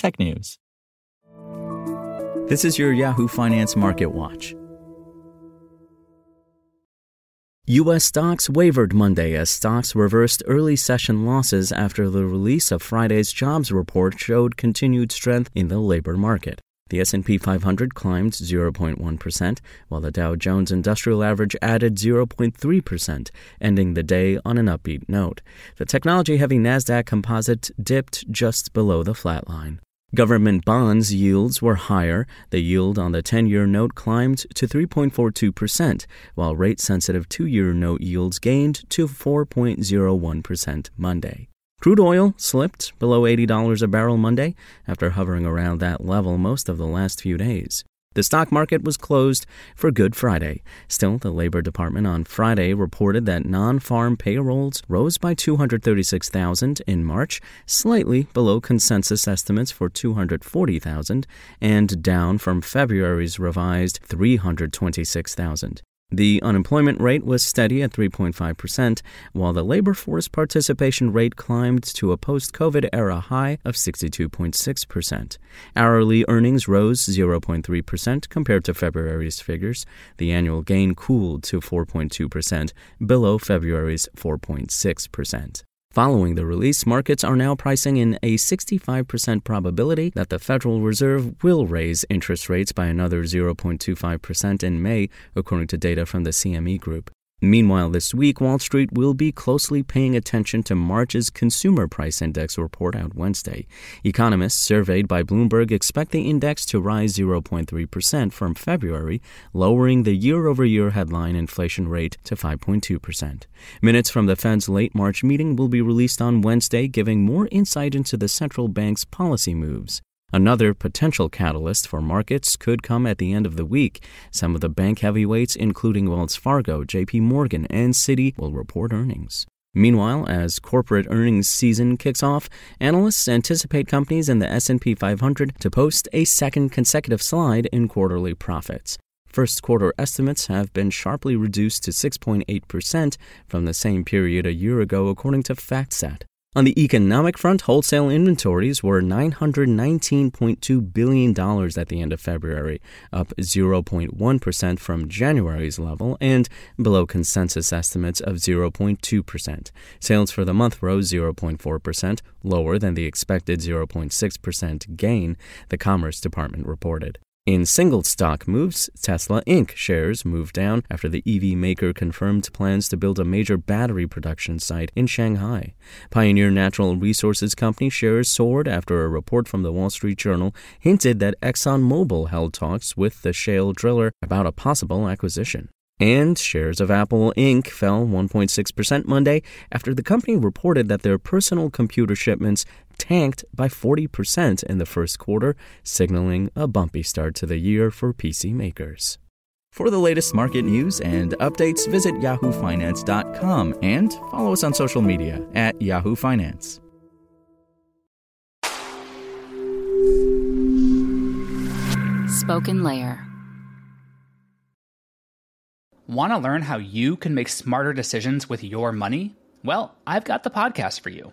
technews. This is your Yahoo Finance Market Watch. U.S. stocks wavered Monday as stocks reversed early session losses after the release of Friday's jobs report showed continued strength in the labor market. The S&P 500 climbed 0.1%, while the Dow Jones Industrial Average added 0.3%, ending the day on an upbeat note. The technology-heavy Nasdaq Composite dipped just below the flat line. Government bonds yields were higher. The yield on the 10 year note climbed to 3.42%, while rate sensitive 2 year note yields gained to 4.01% Monday. Crude oil slipped below $80 a barrel Monday after hovering around that level most of the last few days. The stock market was closed for Good Friday. Still, the Labor Department on Friday reported that non-farm payrolls rose by 236,000 in March, slightly below consensus estimates for 240,000 and down from February's revised 326,000. The unemployment rate was steady at 3.5%, while the labor force participation rate climbed to a post COVID era high of 62.6%. Hourly earnings rose 0.3% compared to February's figures. The annual gain cooled to 4.2%, below February's 4.6%. Following the release, markets are now pricing in a 65% probability that the Federal Reserve will raise interest rates by another 0.25% in May, according to data from the CME Group. Meanwhile, this week, Wall Street will be closely paying attention to March's Consumer Price Index report out Wednesday. Economists surveyed by Bloomberg expect the index to rise 0.3% from February, lowering the year over year headline inflation rate to 5.2%. Minutes from the Fed's late March meeting will be released on Wednesday, giving more insight into the central bank's policy moves. Another potential catalyst for markets could come at the end of the week. Some of the bank heavyweights, including Wells Fargo, JP Morgan, and Citi, will report earnings. Meanwhile, as corporate earnings season kicks off, analysts anticipate companies in the S&P 500 to post a second consecutive slide in quarterly profits. First quarter estimates have been sharply reduced to 6.8% from the same period a year ago, according to FactSet. On the economic front, wholesale inventories were $919.2 billion at the end of February, up 0.1% from January's level and below consensus estimates of 0.2%. Sales for the month rose 0.4%, lower than the expected 0.6% gain, the Commerce Department reported. In single stock moves, Tesla Inc. shares moved down after the EV maker confirmed plans to build a major battery production site in Shanghai. Pioneer Natural Resources Company shares soared after a report from the Wall Street Journal hinted that ExxonMobil held talks with the shale driller about a possible acquisition. And shares of Apple Inc. fell 1.6% Monday after the company reported that their personal computer shipments tanked by 40% in the first quarter, signaling a bumpy start to the year for PC makers. For the latest market news and updates, visit yahoofinance.com and follow us on social media at Yahoo Finance. Spoken Layer. Want to learn how you can make smarter decisions with your money? Well, I've got the podcast for you.